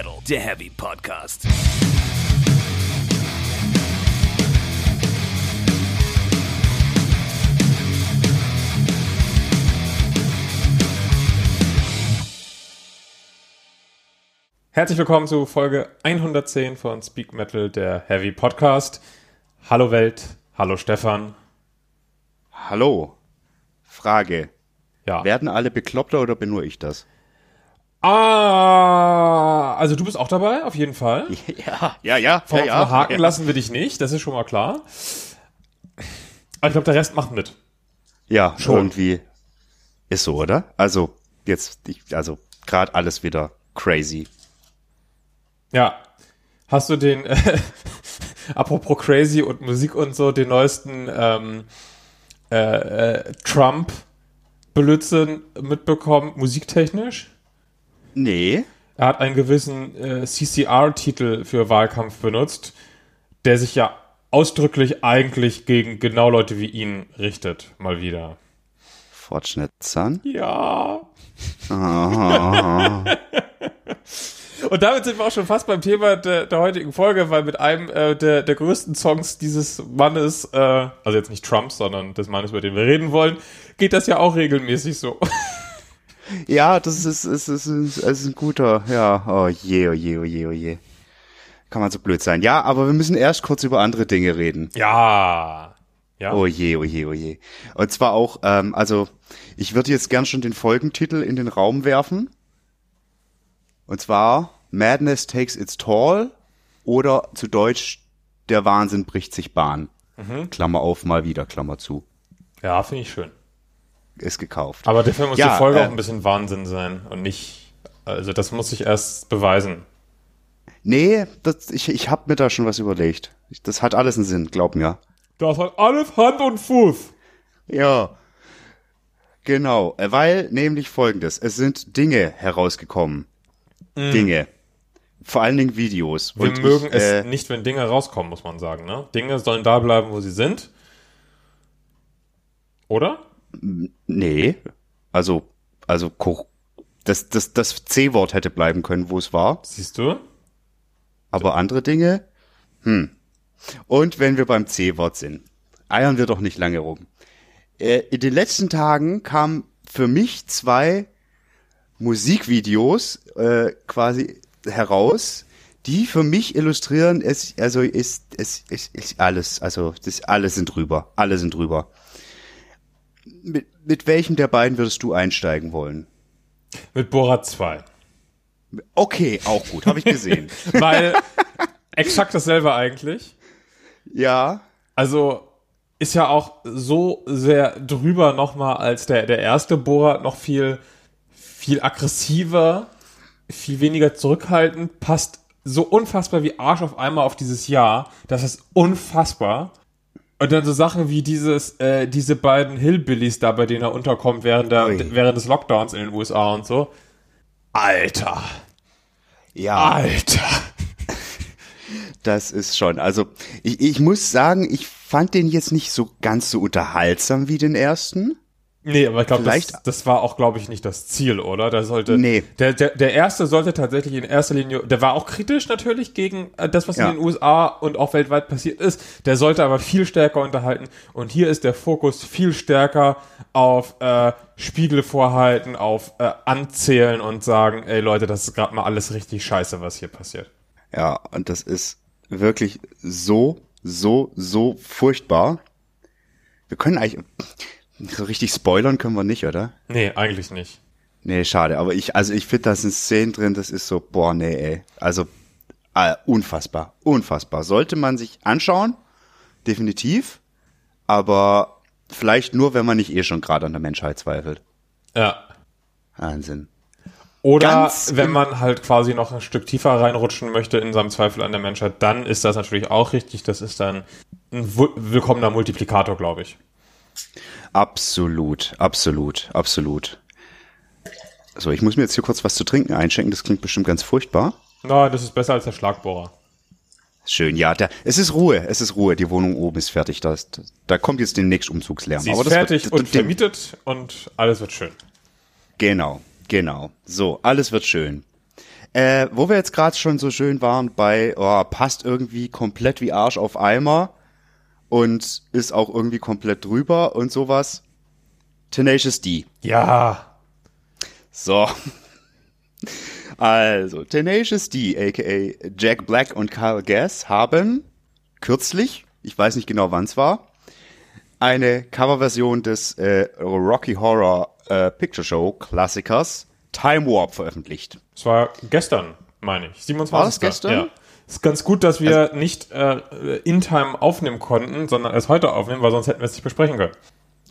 Metal, der Heavy Podcast. Herzlich willkommen zu Folge 110 von Speak Metal, der Heavy Podcast. Hallo Welt, hallo Stefan. Hallo. Frage. Ja. Werden alle bekloppter oder bin nur ich das? Ah, also du bist auch dabei, auf jeden Fall. Ja, ja, ja. Ver ja, ja, verhaken ja. lassen wir dich nicht, das ist schon mal klar. Aber ich glaube, der Rest macht mit. Ja, Schon. irgendwie ist so, oder? Also jetzt, ich, also gerade alles wieder crazy. Ja. Hast du den, äh, apropos Crazy und Musik und so, den neuesten ähm, äh, äh, Trump-Blödsinn mitbekommen, musiktechnisch? Nee. Er hat einen gewissen äh, CCR-Titel für Wahlkampf benutzt, der sich ja ausdrücklich eigentlich gegen genau Leute wie ihn richtet, mal wieder. Fortschnittsan. Ja. Ah. Und damit sind wir auch schon fast beim Thema der, der heutigen Folge, weil mit einem äh, der, der größten Songs dieses Mannes, äh, also jetzt nicht Trumps, sondern des Mannes, über den wir reden wollen, geht das ja auch regelmäßig so. ja, das ist, ist, ist, ist, ist ein guter, ja, oh je, oh je, oh je, oh je. Kann man so blöd sein. Ja, aber wir müssen erst kurz über andere Dinge reden. Ja. Ja. Oh je, oh je, oh je. Und zwar auch, ähm, also ich würde jetzt gern schon den Folgentitel in den Raum werfen. Und zwar Madness Takes Its Toll oder zu Deutsch Der Wahnsinn bricht sich Bahn. Klammer auf, mal wieder, Klammer zu. Ja, finde ich schön. Ist gekauft. Aber dafür muss Ja, die Folge äh, auch ein bisschen Wahnsinn sein und nicht, also das muss ich erst beweisen. nee, das, ich, ich hab mir da schon was überlegt. Ich, das hat alles einen Sinn, glaub mir. Das hat alles Hand und Fuß. Ja. Genau, äh, weil nämlich folgendes, es sind Dinge herausgekommen. Dinge. Vor allen Dingen Videos. Wir Und mögen ich, es äh, nicht, wenn Dinge rauskommen, muss man sagen. Ne? Dinge sollen da bleiben, wo sie sind. Oder? Nee. Also, also das, das, das C-Wort hätte bleiben können, wo es war. Siehst du? Aber andere Dinge? Hm. Und wenn wir beim C-Wort sind, eiern wir doch nicht lange rum. Äh, in den letzten Tagen kamen für mich zwei Musikvideos äh, quasi heraus, die für mich illustrieren, es, also ist, es, es ist alles, also das alle sind drüber, alle sind drüber. Mit, mit welchem der beiden würdest du einsteigen wollen? Mit Borat 2. Okay, auch gut, habe ich gesehen. Weil exakt dasselbe eigentlich. ja, Also ist ja auch so sehr drüber nochmal als der, der erste Borat, noch viel, viel aggressiver, viel weniger zurückhaltend, passt so unfassbar wie Arsch auf einmal auf dieses Jahr. Das ist unfassbar. Und dann so Sachen wie dieses, äh, diese beiden Hillbillies da, bei denen er unterkommt während, der, Ui. während des Lockdowns in den USA und so. Alter, ja. Alter. Das ist schon. Also ich, ich muss sagen, ich fand den jetzt nicht so ganz so unterhaltsam wie den ersten. Nee, aber ich glaube, das, das war auch, glaube ich, nicht das Ziel, oder? Da sollte, Nee. der, der, der erste sollte tatsächlich in erster Linie, der war auch kritisch natürlich gegen äh, das, was Ja. in den USA und auch weltweit passiert ist. Der sollte aber viel stärker unterhalten. Und hier ist der Fokus viel stärker auf äh, Spiegel vorhalten, auf äh, anzählen und sagen, ey Leute, das ist gerade mal alles richtig scheiße, was hier passiert. Ja, und das ist wirklich so, so, so furchtbar. Wir können eigentlich so richtig spoilern können wir nicht, oder? Nee, eigentlich nicht. Nee, schade. Aber ich, also ich finde, da sind Szenen drin, das ist so, boah, nee, ey. Also äh, unfassbar, unfassbar. Sollte man sich anschauen, definitiv. Aber vielleicht nur, wenn man nicht eh schon gerade an der Menschheit zweifelt. Ja. Wahnsinn. Oder Ganz wenn man halt quasi noch ein Stück tiefer reinrutschen möchte in seinem Zweifel an der Menschheit, dann ist das natürlich auch richtig. Das ist dann ein willkommener Multiplikator, glaube ich. Absolut, absolut, absolut. So, ich muss mir jetzt hier kurz was zu trinken einschenken. Das klingt bestimmt ganz furchtbar. Na, das ist besser als der Schlagbohrer. Schön, ja. Da, es ist Ruhe, es ist Ruhe. Die Wohnung oben ist fertig. Da, ist, da kommt jetzt demnächst Umzugslärm. Sie ist das fertig wird, und dem- vermietet und alles wird schön. Genau, genau. So, alles wird schön. Äh, wo wir jetzt gerade schon so schön waren bei, oh, passt irgendwie komplett wie Arsch auf Eimer und ist auch irgendwie komplett drüber und sowas. Tenacious D. Ja. So. Also, Tenacious D, aka Jack Black und Kyle Gass, haben kürzlich, ich weiß nicht genau wann es war, eine Coverversion des äh, Rocky Horror äh, Picture Show Klassikers Time Warp veröffentlicht. Es war gestern, meine ich. 27. War das gestern? Ja. Ist ganz gut, dass wir nicht äh, in Time aufnehmen konnten, sondern erst heute aufnehmen, weil sonst hätten wir es nicht besprechen können.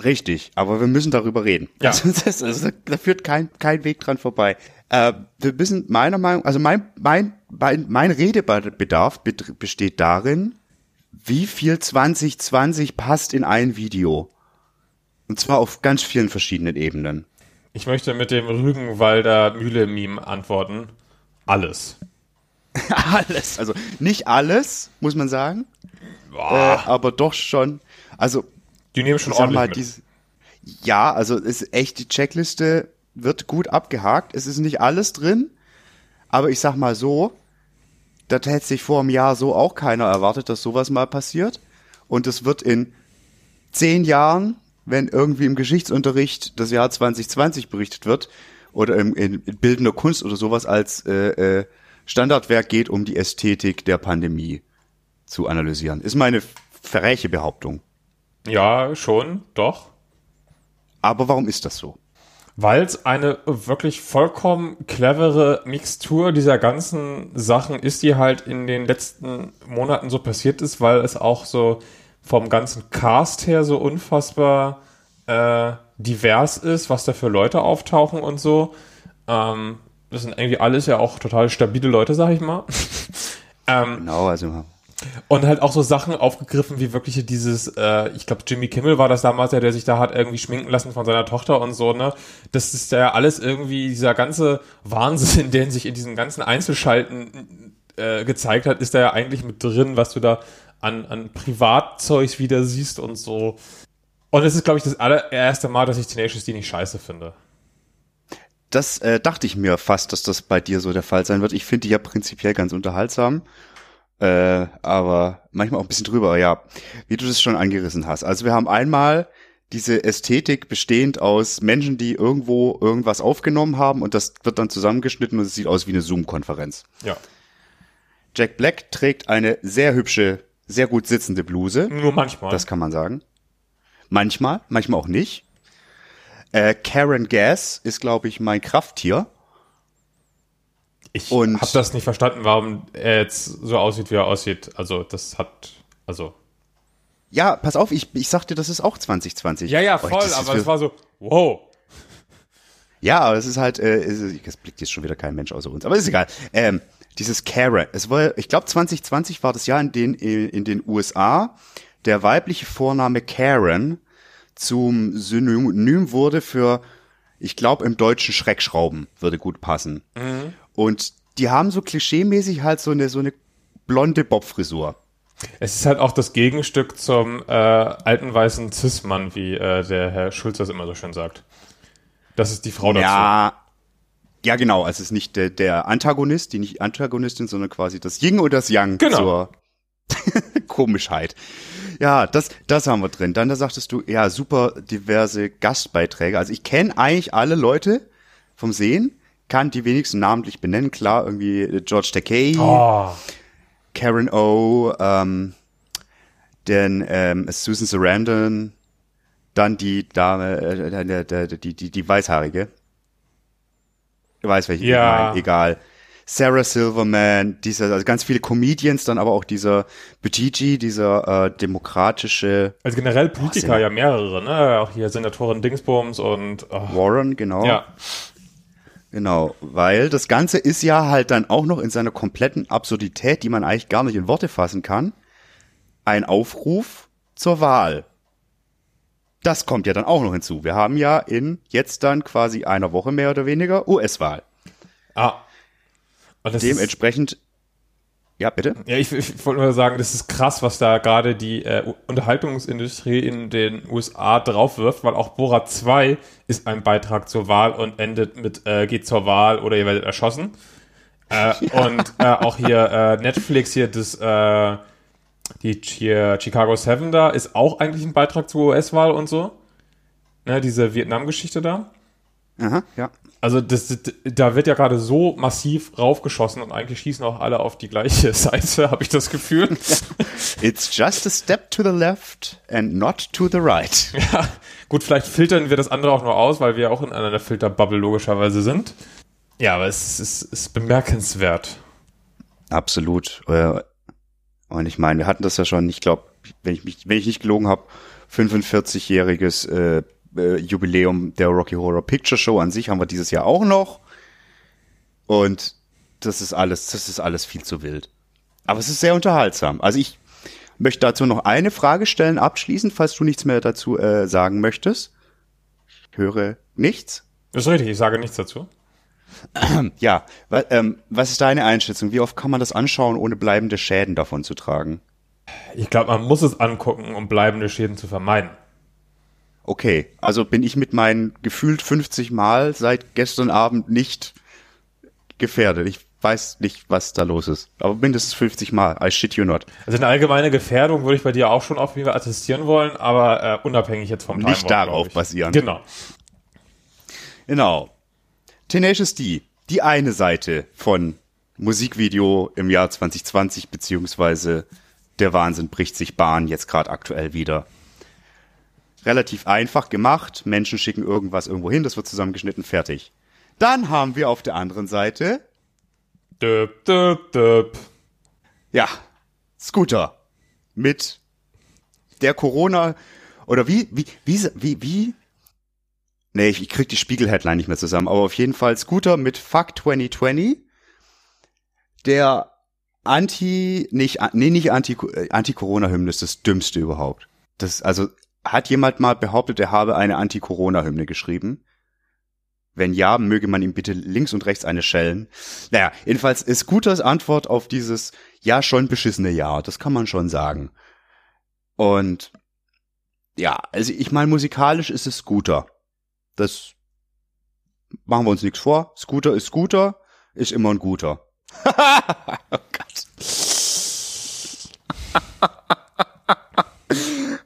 Richtig, aber wir müssen darüber reden. Ja. Also, das, also, da führt kein, kein Weg dran vorbei. Äh, wir müssen meiner Meinung, also mein, mein, mein, mein Redebedarf besteht darin, wie viel 2020 passt in ein Video. Und zwar auf ganz vielen verschiedenen Ebenen. Ich möchte mit dem Rügenwalder Mühle-Meme antworten. Alles. alles. Also nicht alles, muss man sagen, äh, aber doch schon. Also Die nehmen schon ich sag mal, ordentlich mit. diese, ja, also es ist echt, die Checkliste wird gut abgehakt. Es ist nicht alles drin, aber ich sag mal so, das hätte sich vor einem Jahr so auch keiner erwartet, dass sowas mal passiert. Und es wird in zehn Jahren, wenn irgendwie im Geschichtsunterricht das Jahr 2020 berichtet wird, oder im, in bildender Kunst oder sowas als äh, äh, Standardwerk geht, um die Ästhetik der Pandemie zu analysieren. Ist meine verräche Behauptung. Ja, schon, doch. Aber warum ist das so? Weil es eine wirklich vollkommen clevere Mixtur dieser ganzen Sachen ist, die halt in den letzten Monaten so passiert ist, weil es auch so vom ganzen Cast her so unfassbar äh, divers ist, was da für Leute auftauchen und so. Ähm, das sind irgendwie alles ja auch total stabile Leute, sag ich mal. ähm, Genau, also und halt auch so Sachen aufgegriffen, wie wirklich dieses, äh, ich glaube, Jimmy Kimmel war das damals, ja, der sich da hat irgendwie schminken lassen von seiner Tochter und so, ne? Das ist ja alles irgendwie, dieser ganze Wahnsinn, der sich in diesen ganzen Einzelschalten äh, gezeigt hat, ist da ja eigentlich mit drin, was du da an, an Privatzeugs wieder siehst und so. Und es ist, glaube ich, das allererste Mal, dass ich Tenacious D nicht scheiße finde. Das äh, dachte ich mir fast, dass das bei dir so der Fall sein wird. Ich finde die ja prinzipiell ganz unterhaltsam. Äh, aber manchmal auch ein bisschen drüber, ja, wie du das schon angerissen hast. Also wir haben einmal diese Ästhetik bestehend aus Menschen, die irgendwo irgendwas aufgenommen haben und das wird dann zusammengeschnitten und es sieht aus wie eine Zoom-Konferenz. Ja. Jack Black trägt eine sehr hübsche, sehr gut sitzende Bluse. Nur manchmal. Das kann man sagen. Manchmal, manchmal auch nicht. Äh, Karen Gass ist, glaube ich, mein Krafttier. ich habe das nicht verstanden, warum er jetzt so aussieht, wie er aussieht. Also, das hat, also, Ja, pass auf, ich, ich sag dir, das ist auch 2020. Ja, ja, Oh, voll, ist aber es war so, wow. Ja, aber es ist halt, äh, es, ist- es blickt jetzt schon wieder kein Mensch außer uns, aber ist egal. Ähm, dieses Karen, es war, ich glaube 2020 war das Jahr, in den in den USA der weibliche Vorname Karen zum Synonym wurde für, ich glaube im Deutschen Schreckschrauben würde gut passen. Und die haben so klischeemäßig halt so eine so eine blonde Bobfrisur. Es ist halt auch das Gegenstück zum äh, alten weißen Cis-Mann, wie äh, der Herr Schulz das immer so schön sagt. Das ist die Frau dazu. Ja, ja genau, also es ist nicht der, der Antagonist, die nicht Antagonistin, sondern quasi das Yin und das Yang Genau. zur Komischheit. Ja, das, das haben wir drin. Dann da sagtest du, ja, super diverse Gastbeiträge. Also ich kenne eigentlich alle Leute vom Sehen, kann die wenigsten namentlich benennen. Klar, irgendwie George Takei, Oh, Karen O, ähm, denn ähm, Susan Sarandon, dann die Dame, äh, der, der, die, die, die Weißhaarige. Ich weiß welche, Ja. meine, egal. Sarah Silverman, dieser, also ganz viele Comedians, dann aber auch dieser Buttigieg, dieser äh, demokratische also generell Politiker sind- ja mehrere, ne? Auch hier Senatorin Dingsbums und oh, Warren, genau. ja. Genau, weil das Ganze ist ja halt dann auch noch in seiner kompletten Absurdität, die man eigentlich gar nicht in Worte fassen kann, ein Aufruf zur Wahl. Das kommt ja dann auch noch hinzu. Wir haben ja in jetzt dann quasi einer Woche mehr oder weniger US-Wahl. Ah. Dementsprechend, ja bitte. ja, ich, ich wollte nur sagen, das ist krass, was da gerade die äh, Unterhaltungsindustrie in den USA draufwirft, weil auch Borat 2 ist ein Beitrag zur Wahl und endet mit äh, geht zur Wahl oder ihr werdet erschossen. Äh, Und äh, auch hier äh, Netflix hier das äh, die hier Chicago Seven da ist auch eigentlich ein Beitrag zur US-Wahl und so. Ne, diese Vietnam-Geschichte da. Aha, ja. Also das, das, da wird ja gerade so massiv raufgeschossen und eigentlich schießen auch alle auf die gleiche Seite, habe ich das Gefühl. It's just a step to the left and not to the right. Ja, gut, vielleicht filtern wir das andere auch nur aus, weil wir auch in einer Filterbubble logischerweise sind. Ja, aber es ist, es ist bemerkenswert. Absolut. Äh, Und ich meine, wir hatten das ja schon, ich glaube, wenn ich mich, wenn ich nicht gelogen habe, 45-jähriges äh, äh, Jubiläum der Rocky Horror Picture Show an sich haben wir dieses Jahr auch noch. Und das ist alles, das ist alles viel zu wild. Aber es ist sehr unterhaltsam. Also ich möchte dazu noch eine Frage stellen, abschließend, falls du nichts mehr dazu äh, sagen möchtest. Ich höre nichts. Das ist richtig, ich sage nichts dazu. Ja, ähm, was ist deine Einschätzung? Wie oft kann man das anschauen, ohne bleibende Schäden davon zu tragen? Ich glaube, man muss es angucken, um bleibende Schäden zu vermeiden. Okay, also bin ich mit meinen gefühlt 50 Mal seit gestern Abend nicht gefährdet. Ich weiß nicht, was da los ist. Aber mindestens 50 Mal. I shit you not. Also eine allgemeine Gefährdung würde ich bei dir auch schon auf jeden Fall attestieren wollen, aber äh, unabhängig jetzt vom Nicht darauf basierend. Genau. Genau. Tenacious D, die eine Seite von Musikvideo im Jahr 2020, beziehungsweise der Wahnsinn bricht sich Bahn jetzt gerade aktuell wieder. Relativ einfach gemacht. Menschen schicken irgendwas irgendwo hin, das wird zusammengeschnitten, fertig. Dann haben wir auf der anderen Seite, Döp, döp, döp. ja, Scooter. Mit der Corona, oder wie, wie, wie, wie, wie, nee, ich, ich krieg die Spiegel-Headline nicht mehr zusammen, aber auf jeden Fall Scooter mit Fuck 2020, der Anti, nicht, nee, nicht Anti, äh, Anti-Corona-Hymne ist das dümmste überhaupt. Das, also, hat jemand mal behauptet, er habe eine Anti-Corona-Hymne geschrieben? Wenn ja, möge man ihm bitte links und rechts eine schellen. Naja, jedenfalls ist Scooters Antwort auf dieses ja schon beschissene Jahr. Das kann man schon sagen. Und ja, also ich meine, musikalisch ist es Scooter. Das machen wir uns nichts vor. Scooter ist Scooter, ist immer ein guter. oh Gott.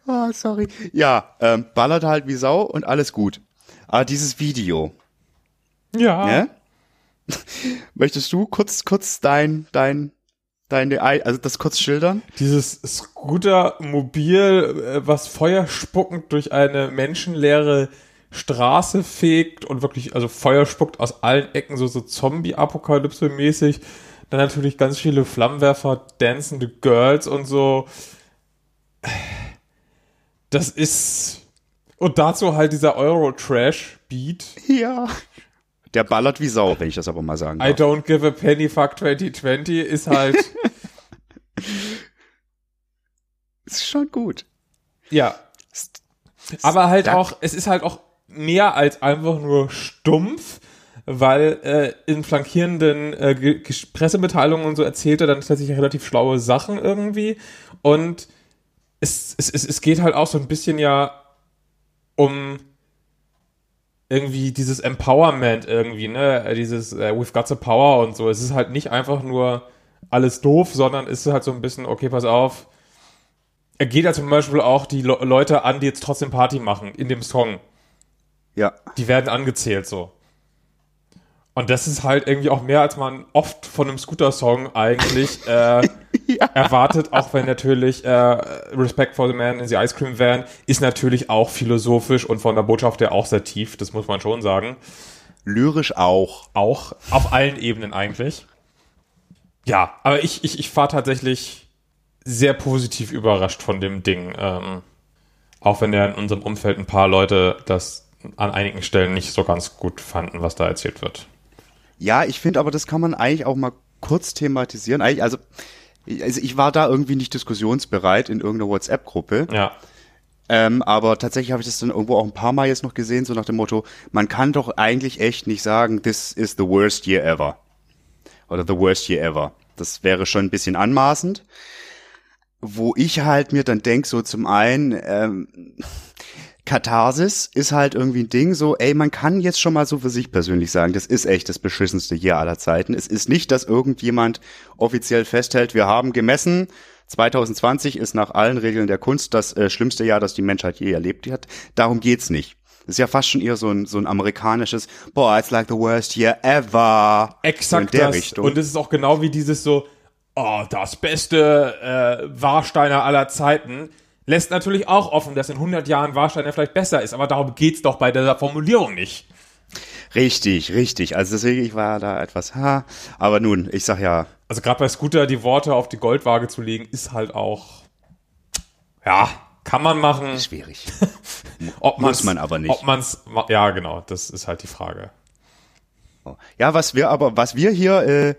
oh, sorry. Ja, ähm, ballert halt wie Sau und alles gut. Aber dieses Video, Ja. ne? Möchtest du kurz, kurz dein, dein, deine, Ei- also das kurz schildern? Dieses Scooter-Mobil, äh, was feuerspuckend durch eine menschenleere Straße fegt und wirklich, also Feuer spuckt aus allen Ecken, so, so Zombie-Apokalypse-mäßig. Dann natürlich ganz viele Flammenwerfer, dancende Girls und so. Das ist. Und dazu halt dieser Euro-Trash-Beat. Ja. Der ballert wie Sau, wenn ich das aber mal sagen I darf. don't give a penny fuck 2020 ist halt. Ist schon gut. ja, Aber halt auch, es ist halt auch mehr als einfach nur stumpf, weil äh, in flankierenden äh, Pressemitteilungen und so erzählt er dann tatsächlich relativ schlaue Sachen irgendwie. Und es, es, es, es geht halt auch so ein bisschen ja um irgendwie dieses Empowerment irgendwie, ne? Äh, Dieses äh, We've got the power und so. Es ist halt nicht einfach nur alles doof, sondern es ist halt so ein bisschen, okay, pass auf. Er geht ja zum Beispiel auch die Le Leute an, die jetzt trotzdem Party machen in dem Song. Ja. Die werden angezählt so. Und das ist halt irgendwie auch mehr, als man oft von einem Scooter-Song eigentlich äh, erwartet, auch wenn natürlich äh, Respect for the Man in the Ice Cream Van ist natürlich auch philosophisch und von der Botschaft her auch sehr tief, das muss man schon sagen. Lyrisch auch. Auch auf allen Ebenen eigentlich. Ja, aber ich, ich, ich war tatsächlich sehr positiv überrascht von dem Ding. Ähm, auch wenn ja in unserem Umfeld ein paar Leute das an einigen Stellen nicht so ganz gut fanden, was da erzählt wird. Ja, ich finde aber, das kann man eigentlich auch mal kurz thematisieren. Eigentlich, also, also ich war da irgendwie nicht diskussionsbereit in irgendeiner WhatsApp-Gruppe. Ja. Ähm, aber tatsächlich habe ich das dann irgendwo auch ein paar Mal jetzt noch gesehen, so nach dem Motto, man kann doch eigentlich echt nicht sagen, this is the worst year ever. Oder the worst year ever. Das wäre schon ein bisschen anmaßend. Wo ich halt mir dann denk, so zum einen, ähm, Katharsis ist halt irgendwie ein Ding, so, ey, man kann jetzt schon mal so für sich persönlich sagen, das ist echt das beschissenste Jahr aller Zeiten. Es ist nicht, dass irgendjemand offiziell festhält, wir haben gemessen, 2020 ist nach allen Regeln der Kunst das äh, schlimmste Jahr, das die Menschheit je erlebt hat. Darum geht's nicht. Das ist ja fast schon eher so ein, so ein amerikanisches, boah, it's like the worst year ever. Exakt so in der das. Richtung. Und es ist auch genau wie dieses so, oh, das beste äh, Warsteiner aller Zeiten. Lässt natürlich auch offen, dass in 100 Jahren Warsteiner vielleicht besser ist, aber darum geht's doch bei dieser Formulierung nicht. Richtig, richtig. Also deswegen, ich war da etwas, ha. Aber nun, ich sag ja, Also gerade bei Scooter die Worte auf die Goldwaage zu legen, ist halt auch, ja, kann man machen. schwierig. Ob Muss man aber nicht. Ob man's, ma- ja genau, das ist halt die Frage. Ja, was wir aber, was wir hier äh,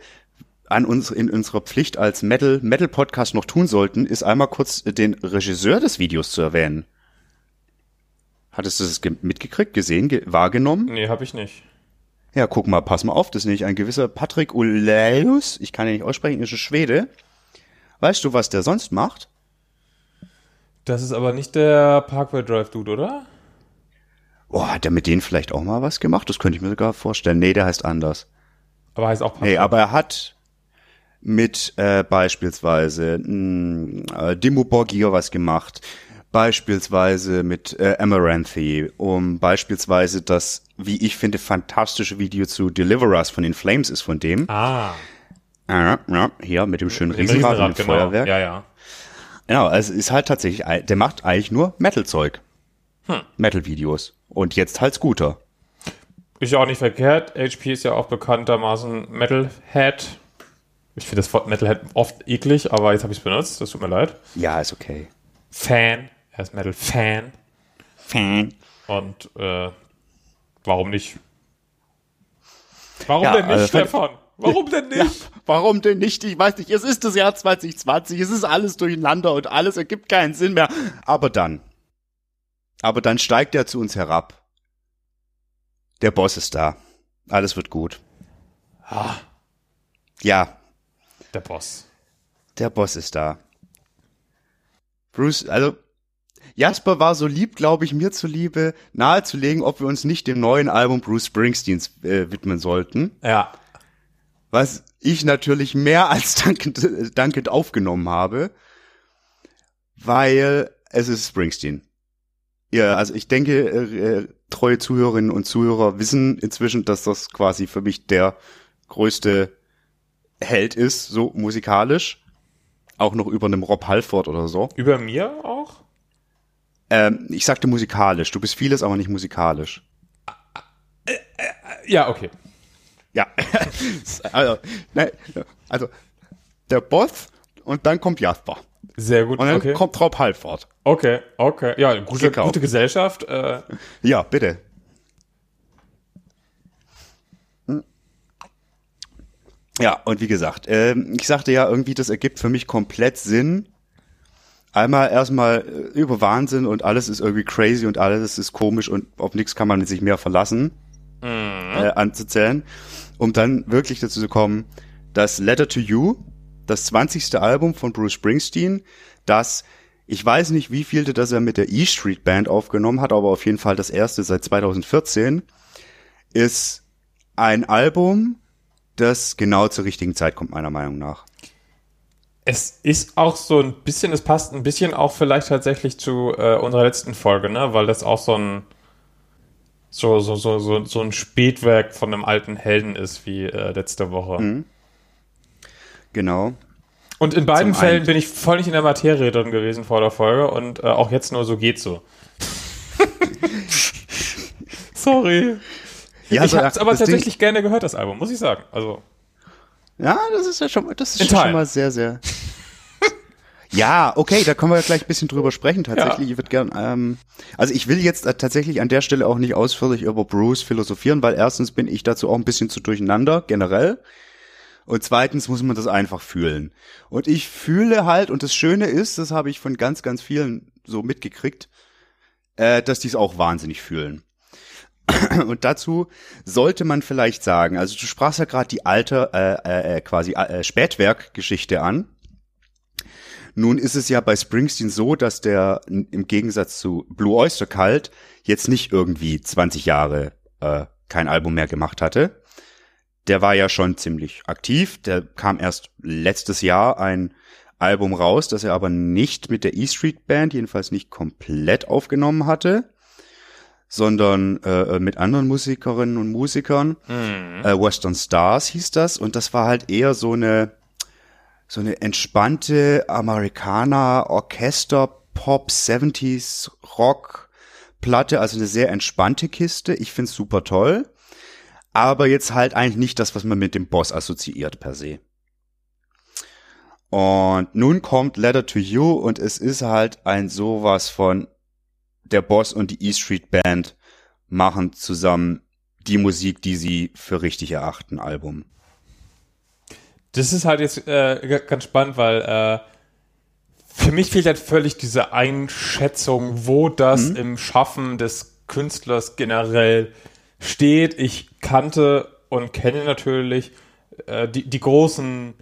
an uns in unserer Pflicht als Metal Metal Podcast noch tun sollten, ist einmal kurz den Regisseur des Videos zu erwähnen. Hattest du das ge- mitgekriegt, gesehen, ge wahrgenommen? Nee, hab ich nicht. Ja, guck mal, pass mal auf, das ist nämlich ein gewisser Patrick Uleus. Ich kann ihn nicht aussprechen, ist ein Schwede. Weißt du, was der sonst macht? Das ist aber nicht der Parkway Drive Dude, oder? Oh, hat der mit denen vielleicht auch mal was gemacht? Das könnte ich mir sogar vorstellen. Nee, der heißt anders. Aber heißt auch Nee, aber er hat mit äh, beispielsweise mh, äh, Dimmu Borgir was gemacht. Beispielsweise mit äh, Amaranthi, um beispielsweise das, wie ich finde, fantastische Video zu Deliver Us von den Flames ist von dem. Ah, Ja, ja, hier mit dem schönen im Riesenrad, und dem genau. Feuerwerk. Ja, ja. Genau, also es ist halt tatsächlich, der macht eigentlich nur Metal-Zeug. Hm. Metal-Videos. Und jetzt halt Scooter. Ist ja auch nicht verkehrt. HP ist ja auch bekanntermaßen Metalhead. Ich finde das Wort Metalhead oft eklig, aber jetzt habe ich es benutzt. Das tut mir leid. Ja, ist okay. Fan. Er ist Metal-Fan. Fan. Und äh, warum nicht? Warum Ja, denn nicht, äh, Stefan? Warum denn nicht? Ja, warum denn nicht? Ich weiß nicht, es ist das Jahr 2020, es ist alles durcheinander und alles ergibt keinen Sinn mehr. Aber dann, aber dann steigt er zu uns herab. Der Boss ist da. Alles wird gut. Ah, Ja, der Boss. der Boss ist da. Bruce, also Jasper war so lieb, glaube ich, mir zuliebe, nahezulegen, ob wir uns nicht dem neuen Album Bruce Springsteens äh, widmen sollten. Ja. was ich natürlich mehr als dankend, dankend aufgenommen habe, weil es ist Springsteen. Ja, also ich denke, äh, treue Zuhörerinnen und Zuhörer wissen inzwischen, dass das quasi für mich der größte Held ist, so musikalisch. Auch noch über einem Rob Halford oder so. Über mir auch? Ähm, ich sagte musikalisch. Du bist vieles, aber nicht musikalisch. Ja, okay. Ja. also, ne, also, der Boss und dann kommt Jasper. Sehr gut. Und dann Okay. kommt Rob Halford. Okay, okay. Ja, gute, gute Gesellschaft. Äh, Ja, bitte. Ja, und wie gesagt, ähm, ich sagte ja irgendwie, das ergibt für mich komplett Sinn. Einmal erstmal äh, über Wahnsinn und alles ist irgendwie crazy und alles ist komisch und auf nichts kann man sich mehr verlassen, äh, anzuzählen. Um dann wirklich dazu zu kommen, das Letter to You, das 20. Album von Bruce Springsteen, das ich weiß nicht, wie vielte das er mit der E Street Band aufgenommen hat, aber auf jeden Fall das erste seit 2014, ist ein Album, das genau zur richtigen Zeit kommt, meiner Meinung nach. es ist auch so ein bisschen, es passt ein bisschen auch vielleicht tatsächlich zu äh, unserer letzten Folge, ne? Weil das auch so ein so, so, so, so, so ein Spätwerk von einem alten Helden ist wie äh, letzte Woche. Genau. Und in beiden Zum Fällen einen- bin ich voll nicht in der Materie drin gewesen vor der Folge und äh, auch jetzt nur so geht so. Sorry. Ja, ich also, hab's aber das Ding- tatsächlich gerne gehört, das Album, muss ich sagen. Also, Ja, das ist ja schon, das ist schon mal sehr, sehr. ja, okay, da können wir gleich ein bisschen drüber sprechen. Tatsächlich, ich würde gern, ähm, also ich will jetzt äh, tatsächlich an der Stelle auch nicht ausführlich über Bruce philosophieren, weil erstens bin ich dazu auch ein bisschen zu durcheinander, generell. Und zweitens muss man das einfach fühlen. Und ich fühle halt, und das Schöne ist, das habe ich von ganz, ganz vielen so mitgekriegt, äh, dass die es auch wahnsinnig fühlen. Und dazu sollte man vielleicht sagen, also du sprachst ja gerade die alte, äh, äh, äh, quasi äh, Spätwerk-Geschichte an. Nun ist es ja bei Springsteen so, dass der im Gegensatz zu Blue Oyster Cult jetzt nicht irgendwie 20 Jahre äh, kein Album mehr gemacht hatte. Der war ja schon ziemlich aktiv. Der kam erst letztes Jahr ein Album raus, das er aber nicht mit der E Street Band, jedenfalls nicht komplett aufgenommen hatte, sondern äh, mit anderen Musikerinnen und Musikern. Mhm. Äh, Western Stars hieß das und das war halt eher so eine so eine entspannte Amerikaner Orchester Pop 70s Rock Platte, also eine sehr entspannte Kiste. Ich find's super toll, aber jetzt halt eigentlich nicht das, was man mit dem Boss assoziiert per se. Und nun kommt Letter to You und es ist halt ein sowas von der Boss und die E Street Band machen zusammen die Musik, die sie für richtig erachten, Album. Das ist halt jetzt äh, ganz spannend, weil äh, für mich fehlt halt völlig diese Einschätzung, wo das mhm. im Schaffen des Künstlers generell steht. Ich kannte und kenne natürlich äh, die, die großen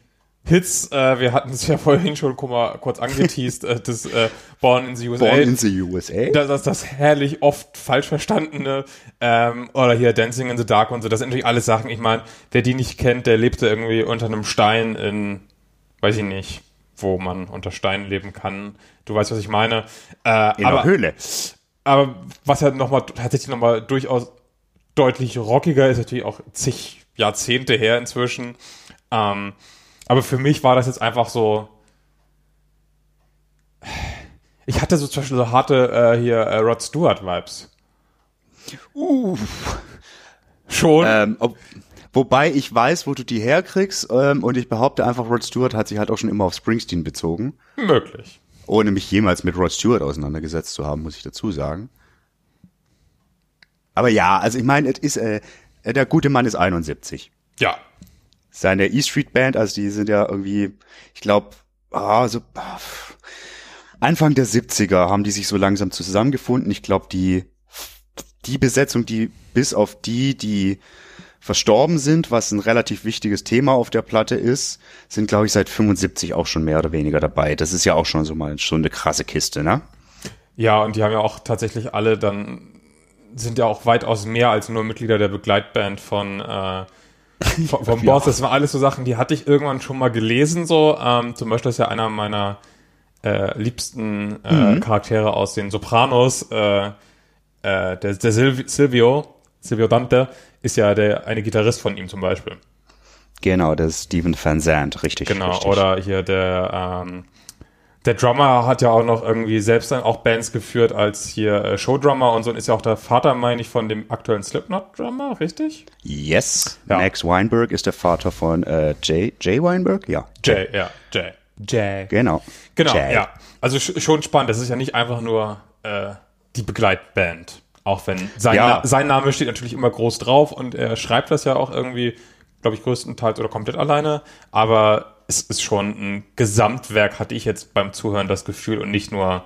Hits, äh, wir hatten es ja vorhin schon mal, kurz angeteased, äh, das äh, Born in the USA. Born in the USA? Das, das, das herrlich oft falsch verstandene, ähm, oder hier Dancing in the Dark und so, das sind natürlich alles Sachen, ich meine, wer die nicht kennt, der lebte irgendwie unter einem Stein in, weiß ich nicht, wo man unter Steinen leben kann. Du weißt, was ich meine. Äh, in aber, der Höhle. Aber was ja nochmal, tatsächlich nochmal durchaus deutlich rockiger ist, natürlich auch zig Jahrzehnte her inzwischen. Ähm, aber für mich war das jetzt einfach so. Ich hatte so zum Beispiel so harte äh, hier äh, Rod Stewart Vibes. Uff. Schon. Ähm, ob, wobei ich weiß, wo du die herkriegst ähm, und ich behaupte einfach, Rod Stewart hat sich halt auch schon immer auf Springsteen bezogen. Möglich. Ohne mich jemals mit Rod Stewart auseinandergesetzt zu haben, muss ich dazu sagen. Aber ja, also ich meine, es ist äh, der gute Mann ist 71. Ja, seine E Street Band, also die sind ja irgendwie, ich glaube, ah, so ah, Anfang der 70er haben die sich so langsam zusammengefunden. Ich glaube, die die Besetzung, die bis auf die, die verstorben sind, was ein relativ wichtiges Thema auf der Platte ist, sind, glaube ich, seit 75 auch schon mehr oder weniger dabei. Das ist ja auch schon so mal schon eine krasse Kiste, ne? Ja, und die haben ja auch tatsächlich alle dann, sind ja auch weitaus mehr als nur Mitglieder der Begleitband von äh, vom, vom Boss, das waren alles so Sachen, die hatte ich irgendwann schon mal gelesen, so. Ähm, zum Beispiel ist ja einer meiner äh, liebsten äh, mhm. Charaktere aus den Sopranos, äh, äh, der, der Silvio, Silvio Dante, ist ja der eine Gitarrist von ihm zum Beispiel. Genau, der Steven Van Zandt, richtig. Genau, richtig. oder hier der ähm, der Drummer hat ja auch noch irgendwie selbst dann auch Bands geführt als hier äh, Showdrummer und so und ist ja auch der Vater, meine ich, von dem aktuellen Slipknot-Drummer, richtig? Yes. Ja. Max Weinberg ist der Vater von äh, Jay, Jay Weinberg, ja. Jay, ja, Jay. Jay. Genau. Genau, Jay. ja. Also schon spannend. Das ist ja nicht einfach nur äh, die Begleitband. Auch wenn sein, ja. Na sein Name steht natürlich immer groß drauf und er schreibt das ja auch irgendwie, glaube ich, größtenteils oder komplett alleine. Aber es ist schon ein Gesamtwerk, hatte ich jetzt beim Zuhören das Gefühl und nicht nur,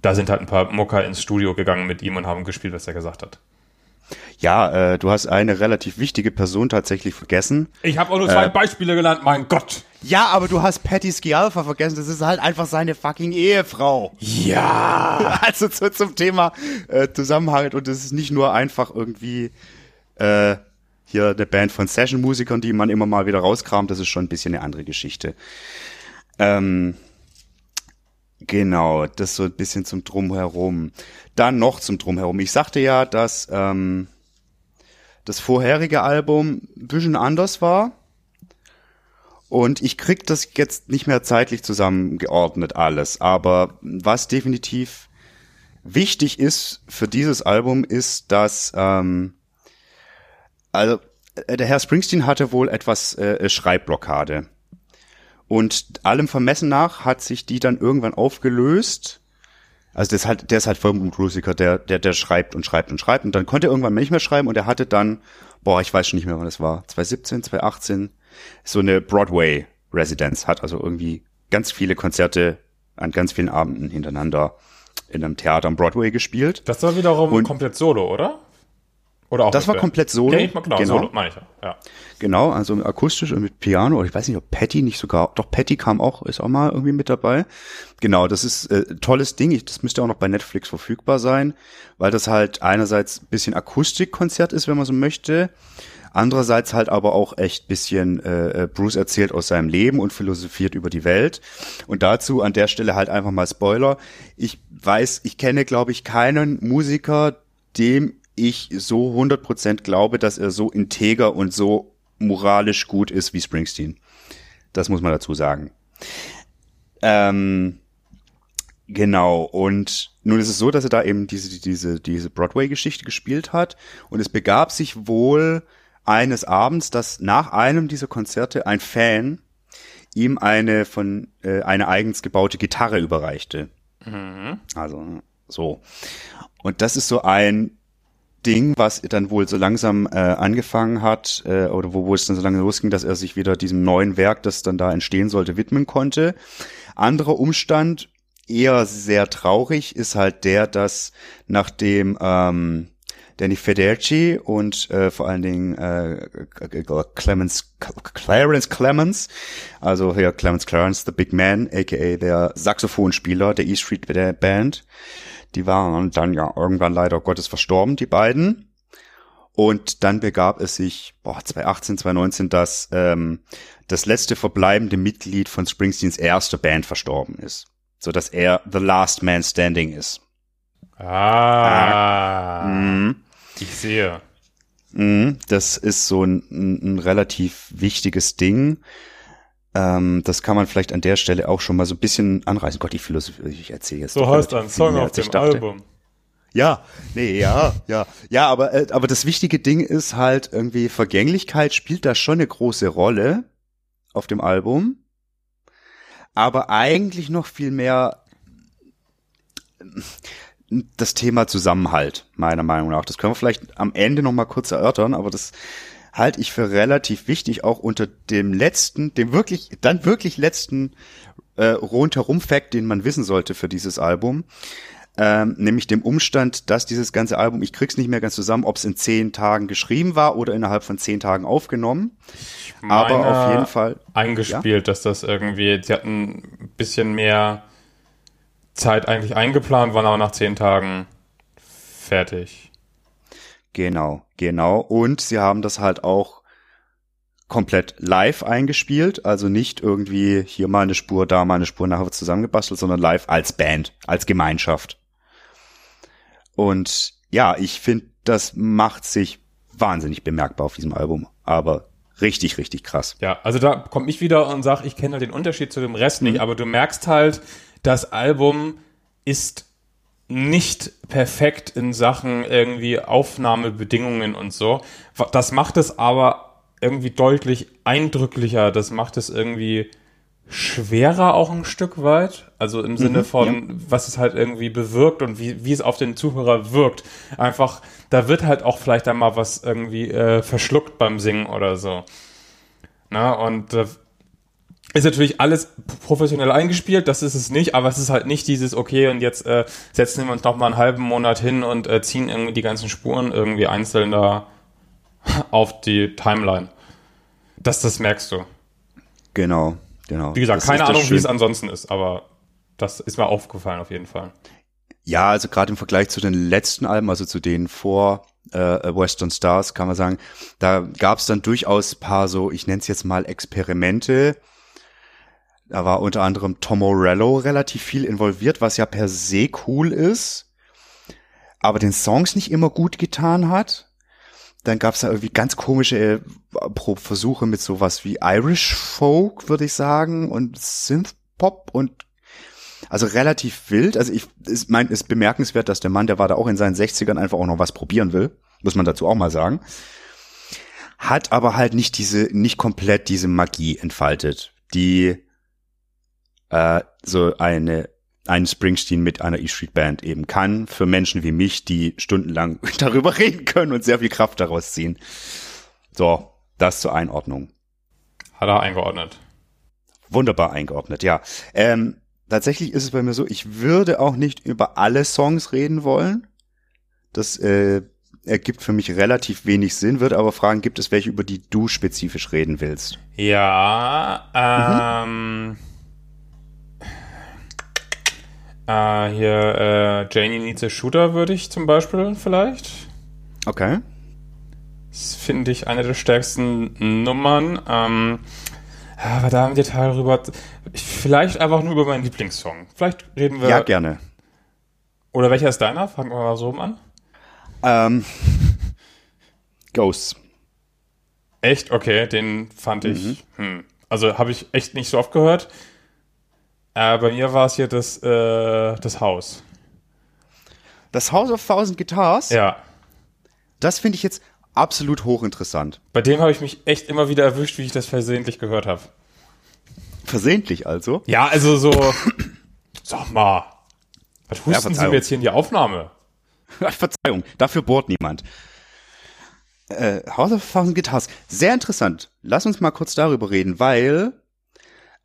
da sind halt ein paar Mucker ins Studio gegangen mit ihm und haben gespielt, was er gesagt hat. Ja, äh, du hast eine relativ wichtige Person tatsächlich vergessen. Ich habe auch nur zwei äh, Beispiele genannt, mein Gott. Ja, aber du hast Patty Scialfa vergessen. Das ist halt einfach seine fucking Ehefrau. Ja. Also zu, zum Thema äh, Zusammenhalt und es ist nicht nur einfach irgendwie äh, hier eine Band von Session-Musikern, die man immer mal wieder rauskramt, das ist schon ein bisschen eine andere Geschichte. Ähm, genau, das so ein bisschen zum Drumherum. Dann noch zum Drumherum. Ich sagte ja, dass ähm, das vorherige Album ein bisschen anders war. Und ich krieg das jetzt nicht mehr zeitlich zusammengeordnet alles. Aber was definitiv wichtig ist für dieses Album ist, dass ähm, also äh, der Herr Springsteen hatte wohl etwas äh, Schreibblockade. Und allem Vermessen nach hat sich die dann irgendwann aufgelöst. Also der ist halt, der ist halt Vollblutmusiker, der, der, der schreibt und schreibt und schreibt. Und dann konnte er irgendwann nicht mehr schreiben und er hatte dann, boah, ich weiß schon nicht mehr, wann das war, 2017, 2018, so eine Broadway-Residenz, hat also irgendwie ganz viele Konzerte an ganz vielen Abenden hintereinander in einem Theater am Broadway gespielt. Das war wiederum und komplett solo, oder? Oder auch Das war Band. komplett Solo. Ja, ich mal genau, Genau. Solo, meine ich ja. ja. Genau, also akustisch und mit Piano. Ich weiß nicht, ob Patty nicht sogar, doch Patty kam auch, ist auch mal irgendwie mit dabei. Genau, das ist äh, tolles Ding. Ich, das müsste auch noch bei Netflix verfügbar sein, weil das halt einerseits ein bisschen Akustikkonzert ist, wenn man so möchte. Andererseits halt aber auch echt bisschen äh, äh, Bruce erzählt aus seinem Leben und philosophiert über die Welt. Und dazu an der Stelle halt einfach mal Spoiler. Ich weiß, ich kenne, glaube ich, keinen Musiker, dem ich so 100% glaube, dass er so integer und so moralisch gut ist wie Springsteen. Das muss man dazu sagen. Ähm, genau, und nun ist es so, dass er da eben diese, diese, diese Broadway-Geschichte gespielt hat und es begab sich wohl eines Abends, dass nach einem dieser Konzerte ein Fan ihm eine von äh, eine eigens gebaute Gitarre überreichte. Also so. Und das ist so ein Ding, was dann wohl so langsam äh, angefangen hat, äh, oder wo, wo es dann so lange losging, dass er sich wieder diesem neuen Werk, das dann da entstehen sollte, widmen konnte. Anderer Umstand, eher sehr traurig, ist halt der, dass nachdem ähm, Danny Federici und äh, vor allen Dingen äh, Clemens, Clarence Clemens, also hier Clemens Clarence, the Big Man, aka der Saxophonspieler der E Street Band, die waren dann ja irgendwann leider Gottes verstorben, die beiden. Und dann begab es sich, boah, 2018, 2019, dass ähm, das letzte verbleibende Mitglied von Springsteens erster Band verstorben ist. So dass er the last man standing ist. Ah, Mhm. ich sehe. Mhm, Das ist so ein, ein, ein relativ wichtiges Ding. Ähm, das kann man vielleicht an der Stelle auch schon mal so ein bisschen anreißen. Gott, die Philosophie, ich erzähle jetzt. So heißt ein Song mehr, auf dem. Album. Ja, nee, ja, ja. Ja, aber, äh, aber das wichtige Ding ist halt irgendwie, Vergänglichkeit spielt da schon eine große Rolle auf dem Album. Aber eigentlich noch viel mehr das Thema Zusammenhalt, meiner Meinung nach. Das können wir vielleicht am Ende noch mal kurz erörtern, aber das halte ich für relativ wichtig, auch unter dem letzten, dem wirklich, dann wirklich letzten äh, rundherum-Fact, den man wissen sollte für dieses Album ähm, nämlich dem Umstand, dass dieses ganze Album, ich krieg's nicht mehr ganz zusammen, ob es in zehn Tagen geschrieben war oder innerhalb von zehn Tagen aufgenommen. Aber auf jeden Fall. eingespielt, dass das irgendwie, sie hatten ein bisschen mehr Zeit eigentlich eingeplant, waren aber nach zehn Tagen fertig. Genau, genau. Und sie haben das halt auch komplett live eingespielt, also nicht irgendwie hier mal eine Spur, da mal eine Spur nachher zusammengebastelt, sondern live als Band, als Gemeinschaft. Und ja, ich finde, das macht sich wahnsinnig bemerkbar auf diesem Album, aber richtig, richtig krass. Ja, also da komme ich wieder und sage, ich kenne halt den Unterschied zu dem Rest Mhm. nicht, aber du merkst halt, das Album ist nicht perfekt in Sachen irgendwie Aufnahmebedingungen und so. Das macht es aber irgendwie deutlich eindrücklicher. Das macht es irgendwie schwerer auch ein Stück weit. Also im Sinne von, was es halt irgendwie bewirkt und wie, wie es auf den Zuhörer wirkt. Einfach, da wird halt auch vielleicht einmal was irgendwie äh, verschluckt beim Singen oder so. Na, und äh, ist natürlich alles professionell eingespielt, das ist es nicht, aber es ist halt nicht dieses, okay, und jetzt äh, setzen wir uns noch mal einen halben Monat hin und äh, ziehen irgendwie die ganzen Spuren irgendwie einzeln da auf die Timeline. Das, das merkst du. Genau, genau. Wie gesagt, Das keine Ahnung, wie es ansonsten ist, aber das ist mir aufgefallen auf jeden Fall. Ja, also gerade im Vergleich zu den letzten Alben, also zu denen vor äh, Western Stars, kann man sagen, da gab es dann durchaus paar so, ich nenne es jetzt mal Experimente. Da war unter anderem Tom Morello relativ viel involviert, was ja per se cool ist, aber den Songs nicht immer gut getan hat. Dann gab es da irgendwie ganz komische äh, Versuche mit sowas wie Irish Folk, würde ich sagen, und Synth Pop und also relativ wild. Also ich ist mein ist bemerkenswert, dass der Mann, der war da auch in seinen 60ern einfach auch noch was probieren will, muss man dazu auch mal sagen. Hat aber halt nicht diese nicht komplett diese Magie entfaltet, die äh, so eine ein Springsteen mit einer E-Street Band eben kann für Menschen wie mich, die stundenlang darüber reden können und sehr viel Kraft daraus ziehen. So, das zur Einordnung. Hat er eingeordnet. Wunderbar eingeordnet, ja. Ähm, tatsächlich ist es bei mir so, ich würde auch nicht über alle Songs reden wollen. Das äh, ergibt für mich relativ wenig Sinn, würde aber fragen, gibt es welche, über die du spezifisch reden willst? Ja, ähm. Äh, hier, äh, Janie Needs a Shooter würde ich zum Beispiel vielleicht. Okay. Das finde ich eine der stärksten Nummern. Ähm, aber da haben wir Teil rüber. Vielleicht einfach nur über meinen Lieblingssong. Vielleicht reden wir. Ja, gerne. Oder welcher ist deiner? Fangen wir mal so an. Ähm, Ghosts. Echt? Okay, den fand ich. Hm. Also habe ich echt nicht so oft gehört. Äh, bei mir war es hier das, äh, das Haus. Das House of Thousand Guitars, Ja. das finde ich jetzt absolut hochinteressant. Bei dem habe ich mich echt immer wieder erwischt, wie ich das versehentlich gehört habe. Versehentlich also. Ja, also so. Sag mal. Was husten Sie Verzeihung. mir jetzt hier in die Aufnahme? Verzeihung, dafür bohrt niemand. Äh, House of Thousand Guitars, sehr interessant. Lass uns mal kurz darüber reden, weil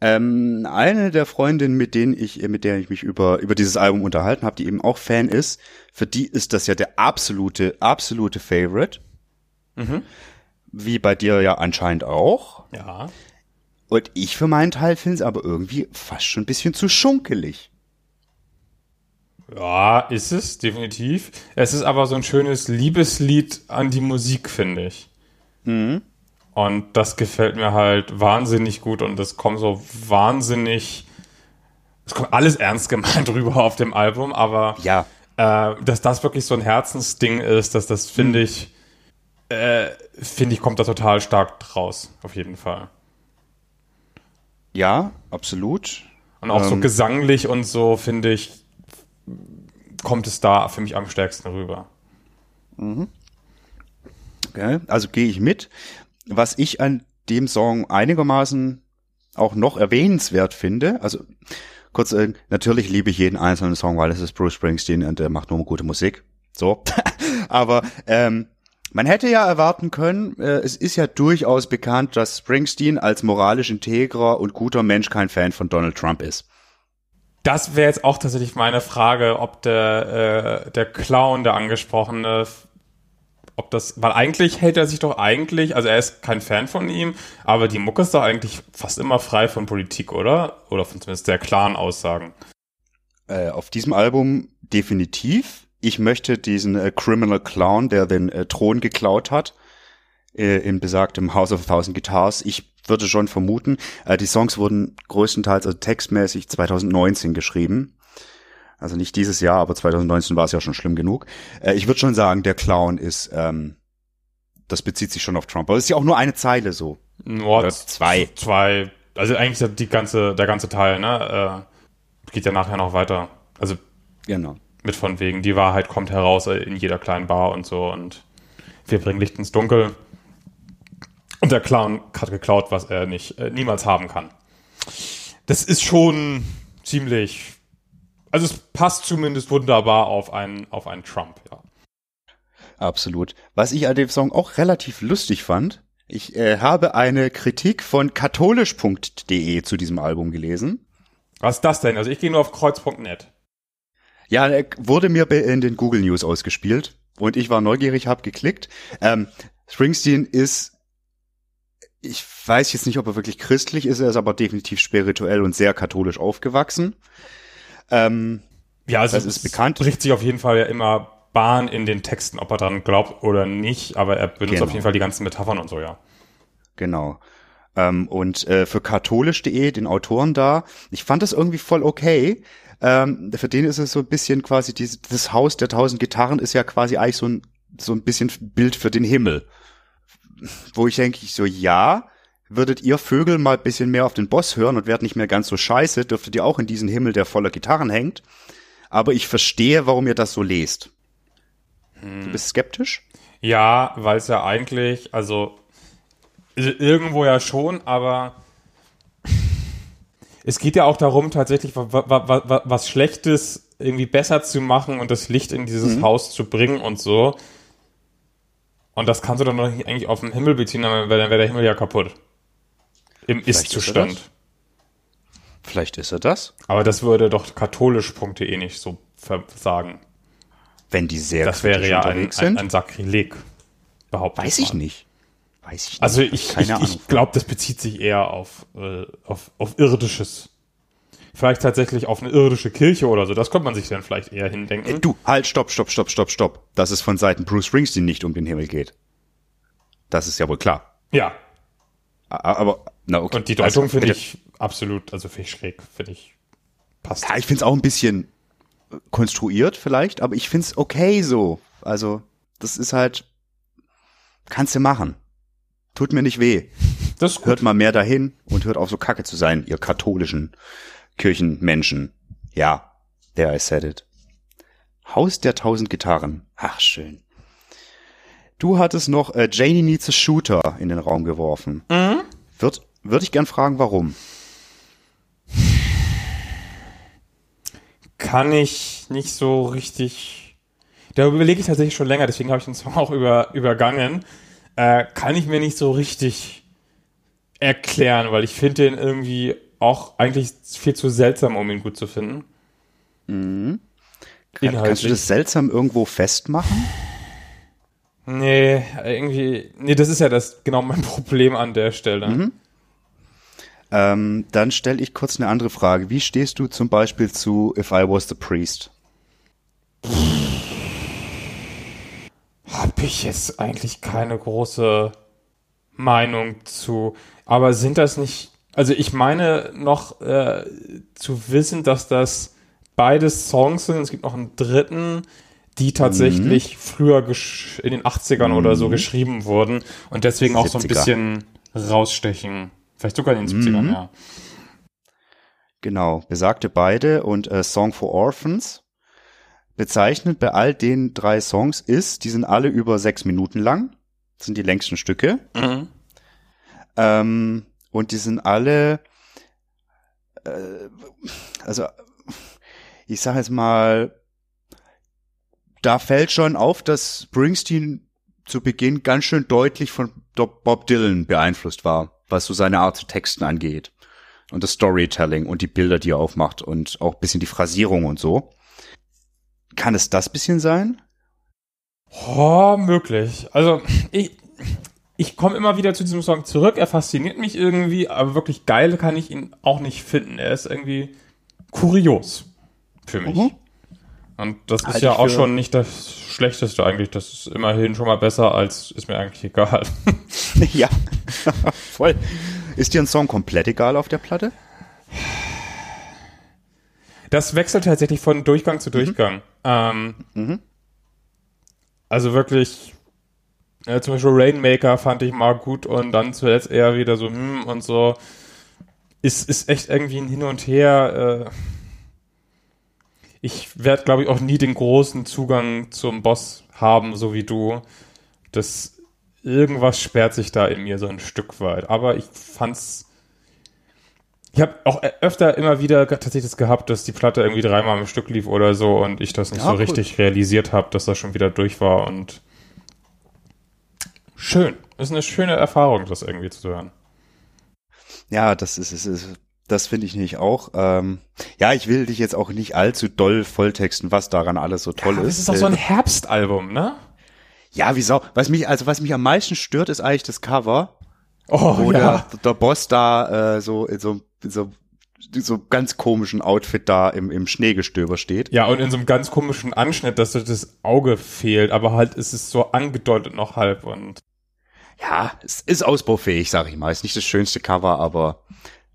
ähm, eine der Freundinnen, mit denen ich, äh, mit der ich mich über über dieses Album unterhalten habe, die eben auch Fan ist, für die ist das ja der absolute absolute Favorite. Wie bei dir ja anscheinend auch. Ja. Und ich für meinen Teil finde es aber irgendwie fast schon ein bisschen zu schunkelig. Ja, ist es, definitiv. Es ist aber so ein schönes Liebeslied an die Musik, finde ich. Und das gefällt mir halt wahnsinnig gut und es kommt so wahnsinnig. Es kommt alles ernst gemeint rüber auf dem Album, aber Ja, äh, dass das wirklich so ein Herzensding ist, dass das finde ich, äh, finde ich, kommt da total stark raus, auf jeden Fall. ja, absolut. Und auch so Ähm. gesanglich und so, finde ich, kommt es da für mich am stärksten rüber. Okay, also gehe ich mit. Was ich an dem Song einigermaßen auch noch erwähnenswert finde, also kurz, äh, natürlich liebe ich jeden einzelnen Song, weil es ist Bruce Springsteen und er macht nur gute Musik. So. Aber ähm, man hätte ja erwarten können, äh, es ist ja durchaus bekannt, dass Springsteen als moralisch integrer und guter Mensch kein Fan von Donald Trump ist. Das wäre jetzt auch tatsächlich meine Frage, ob der, äh, der Clown, der angesprochene, ob das, weil eigentlich hält er sich doch eigentlich, also er ist kein Fan von ihm, aber die Mucke ist doch eigentlich fast immer frei von Politik, oder? Oder von zumindest sehr klaren Aussagen. Äh, auf diesem Album definitiv. Ich möchte diesen äh, Criminal Clown, der den äh, Thron geklaut hat, äh, in besagtem House of a Thousand Guitars. Ich würde schon vermuten, äh, die Songs wurden größtenteils, also textmäßig 2019 geschrieben. Also nicht dieses Jahr, aber 2019 war es ja schon schlimm genug. Äh, ich würde schon sagen, der Clown ist, ähm, das bezieht sich schon auf Trump. Aber es ist ja auch nur eine Zeile so. Nur Oder zwei. Zwei, also eigentlich die ganze, der ganze Teil, ne, äh, geht ja nachher noch weiter. Also Genau. mit von wegen, die Wahrheit kommt heraus in jeder kleinen Bar und so und wir bringen Licht ins Dunkel. Und der Clown hat geklaut, was er nicht, äh, niemals haben kann. Das ist schon ziemlich, also es passt zumindest wunderbar auf einen, auf einen Trump, ja. Absolut. Was ich an dem Song auch relativ lustig fand, ich äh, habe eine Kritik von katholisch.de zu diesem Album gelesen. Was ist das denn? Also ich gehe nur auf kreuz.net. Ja, er wurde mir in den Google News ausgespielt und ich war neugierig, habe geklickt. Ähm, Springsteen ist, ich weiß jetzt nicht, ob er wirklich christlich ist, er ist aber definitiv spirituell und sehr katholisch aufgewachsen. Ähm, Ja, also Das ist bekannt. bricht sich auf jeden Fall ja immer Bahn in den Texten, ob er dran glaubt oder nicht, aber er benutzt Genau. auf jeden Fall die ganzen Metaphern und so, ja. Genau. Ähm, und äh, für katholisch.de, den Autoren da, ich fand das irgendwie voll okay. Ähm, für den ist es so ein bisschen quasi, dieses, das Haus der tausend Gitarren ist ja quasi eigentlich so ein, so ein bisschen Bild für den Himmel. Wo ich denke, ich so, ja, würdet ihr Vögel mal ein bisschen mehr auf den Boss hören und werdet nicht mehr ganz so scheiße, dürftet ihr auch in diesen Himmel, der voller Gitarren hängt. Aber ich verstehe, warum ihr das so lest. Du bist skeptisch? Ja, weil es ja eigentlich, also irgendwo ja schon, aber es geht ja auch darum, tatsächlich wa- wa- wa- wa- was Schlechtes irgendwie besser zu machen und das Licht in dieses Mhm. Haus zu bringen und so. Und das kannst du dann doch nicht eigentlich auf den Himmel beziehen, dann wäre der Himmel ja kaputt. Im ist Ist-Zustand. Vielleicht ist er das. Aber das würde doch katholisch.de nicht so sagen. wenn die sehr Das wäre ja ein, ein, sind. ein Sakrileg. Behaupte Weiß ich nicht. Weiß ich nicht. Also ich, ich, ich glaube, das bezieht sich eher auf, äh, auf, auf irdisches. Vielleicht tatsächlich auf eine irdische Kirche oder so. Das könnte man sich dann vielleicht eher hindenken. Du, halt, stopp, stopp, stopp, stopp, stopp. Dass es von Seiten Bruce Springsteen nicht um den Himmel geht. Das ist ja wohl klar. Ja. Aber, na okay. Und die Deutung Also, finde ich absolut, also finde ich schräg, finde ich passt. Ja, ich finde es auch ein bisschen äh, konstruiert vielleicht, aber ich finde es okay so. Also, das ist halt, kannst du machen. Tut mir nicht weh. Das. Hört mal mehr dahin und hört auf so kacke zu sein, ihr katholischen Kirchenmenschen. Ja, there I said it. Haus der tausend Gitarren. Ach, schön. Du hattest noch äh, Janie Needs a Shooter in den Raum geworfen. Mhm. Würde würd ich gern fragen, warum. Kann ich nicht so richtig. Da überlege ich tatsächlich schon länger, deswegen habe ich den Song auch über, übergangen. Äh, kann ich mir nicht so richtig erklären, weil ich finde den irgendwie auch eigentlich viel zu seltsam, um ihn gut zu finden. Kann, kannst du das seltsam irgendwo festmachen? Nee, irgendwie. Nee, das ist ja das genau mein Problem an der Stelle. Ähm, dann stelle ich kurz eine andere Frage. Wie stehst du zum Beispiel zu If I Was the Priest? Habe ich jetzt eigentlich keine große Meinung zu. Aber sind das nicht. Also ich meine noch äh, zu wissen, dass das beide Songs sind. Es gibt noch einen dritten, die tatsächlich früher gesch- in den 80ern oder so geschrieben wurden und deswegen auch so ein 70er. bisschen rausstechen. Vielleicht sogar in den 70ern, ja. Genau, besagte beide und äh, Song for Orphans. Bezeichnet bei all den drei Songs ist, die sind alle über sechs Minuten lang, Das sind die längsten Stücke. Mhm. Ähm, und die sind alle, äh, also ich sage jetzt mal, da fällt schon auf, dass Springsteen zu Beginn ganz schön deutlich von Bob Dylan beeinflusst war, was so seine Art zu texten angeht. Und das Storytelling und die Bilder, die er aufmacht und auch ein bisschen die Phrasierung und so. Kann es das bisschen sein? Oh, möglich. Also, ich, ich komme immer wieder zu diesem Song zurück. Er fasziniert mich irgendwie, aber wirklich geil kann ich ihn auch nicht finden. Er ist irgendwie kurios für mich. Mhm. Und das ist Halte ja auch schon nicht das Schlechteste eigentlich. Das ist immerhin schon mal besser als ist mir eigentlich egal. ja, voll. Ist dir ein Song komplett egal auf der Platte? Das wechselt tatsächlich von Durchgang zu Durchgang. Ähm, Also wirklich, äh, zum Beispiel Rainmaker fand ich mal gut und dann zuletzt eher wieder so, hm, und so. Ist, ist echt irgendwie ein Hin und Her. Äh, ich werde, glaube ich, auch nie den großen Zugang zum Boss haben, so wie du. Das irgendwas sperrt sich da in mir so ein Stück weit. Aber ich fand's. Ich habe auch öfter immer wieder tatsächlich das gehabt, dass die Platte irgendwie dreimal im Stück lief oder so und ich das nicht Ja, so cool. richtig realisiert habe, dass das schon wieder durch war und schön. Ist eine schöne Erfahrung, das irgendwie zu hören. Ja, das ist, ist, ist das finde ich nicht auch. Ähm, ja, ich will dich jetzt auch nicht allzu doll volltexten, was daran alles so toll Aber ist. es ist auch so ein Äh, Herbstalbum, ne? Ja, wie Sau. Was mich, also was mich am meisten stört, ist eigentlich das Cover, Oh, wo ja. der, der Boss da äh, so in so, in so so ganz komischen Outfit da im, im Schneegestöber steht. Ja, und in so einem ganz komischen Anschnitt, dass so das Auge fehlt, aber halt ist es so angedeutet noch halb und Ja, es ist ausbaufähig, sag ich mal. Ist nicht das schönste Cover, aber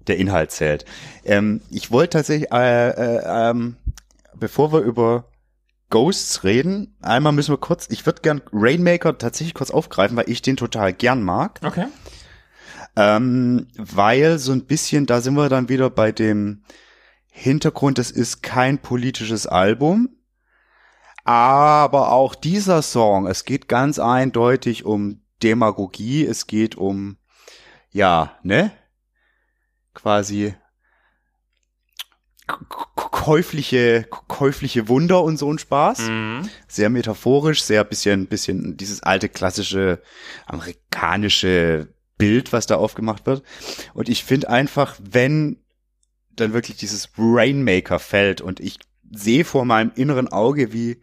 der Inhalt zählt. Ähm, ich wollte tatsächlich, äh, äh, ähm, bevor wir über Ghosts reden, einmal müssen wir kurz, ich würde gern Rainmaker tatsächlich kurz aufgreifen, weil ich den total gern mag. Okay. Ähm, weil so ein bisschen, da sind wir dann wieder bei dem Hintergrund, es ist kein politisches Album. Aber auch dieser Song, es geht ganz eindeutig um Demagogie, es geht um, ja, ne? Quasi käufliche, käufliche Wunder und so ein Spaß Mhm. sehr metaphorisch, sehr bisschen, bisschen dieses alte klassische amerikanische Bild, was da aufgemacht wird. Und ich finde einfach, wenn dann wirklich dieses Rainmaker fällt und ich sehe vor meinem inneren Auge, wie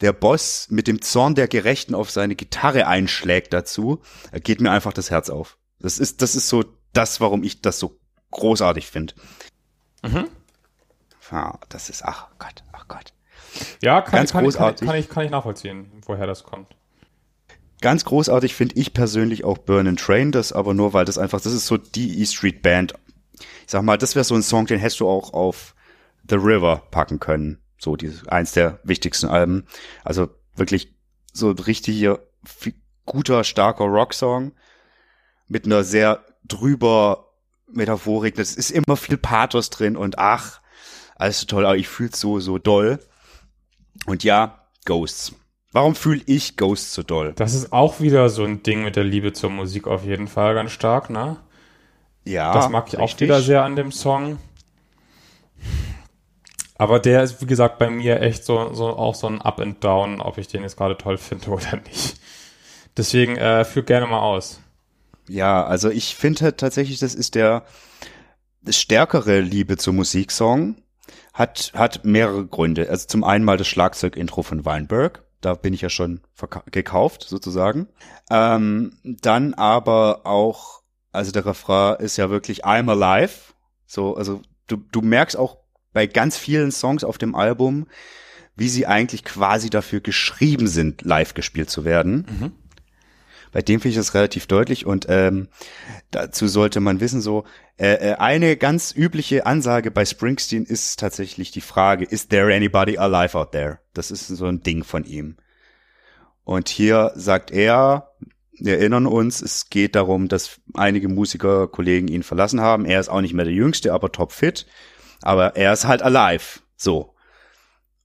der Boss mit dem Zorn der Gerechten auf seine Gitarre einschlägt dazu, geht mir einfach das Herz auf. Das ist, das ist so das, warum ich das so großartig finde. Mhm. Ja, das ist, ach Gott, ach Gott. Ja, kann, Ganz kann, großartig. Kann, kann, ich, kann ich nachvollziehen, woher das kommt. Ganz großartig finde ich persönlich auch Burn and Train, das aber nur, weil das einfach, das ist so die E-Street Band. Ich sag mal, das wäre so ein Song, den hättest du auch auf The River packen können. So, dieses, eins der wichtigsten Alben. Also wirklich so ein richtiger, guter, starker Rocksong mit einer sehr drüber Metaphorik. Das ist immer viel Pathos drin und ach, alles so toll, aber ich fühl's so, so doll. Und ja, Ghosts. Warum fühle ich Ghosts so doll? Das ist auch wieder so ein Ding mit der Liebe zur Musik auf jeden Fall ganz stark, ne? Ja. Das mag ich richtig. auch wieder sehr an dem Song. Aber der ist, wie gesagt, bei mir echt so, so auch so ein Up and Down, ob ich den jetzt gerade toll finde oder nicht. Deswegen äh, führ gerne mal aus. Ja, also ich finde tatsächlich, das ist der stärkere Liebe zur Musiksong. Hat, hat mehrere Gründe. Also zum einen mal das Schlagzeug-Intro von Weinberg. Da bin ich ja schon gekauft, sozusagen. Ähm, dann aber auch, also der Refrain ist ja wirklich I'm alive. So, also du, du merkst auch bei ganz vielen Songs auf dem Album, wie sie eigentlich quasi dafür geschrieben sind, live gespielt zu werden. Mhm. Bei dem finde ich das relativ deutlich und ähm, dazu sollte man wissen, so äh, äh, eine ganz übliche Ansage bei Springsteen ist tatsächlich die Frage, is there anybody alive out there? Das ist so ein Ding von ihm. Und hier sagt er, wir erinnern uns, es geht darum, dass einige Musiker, Kollegen ihn verlassen haben. Er ist auch nicht mehr der Jüngste, aber topfit. Aber er ist halt alive. So.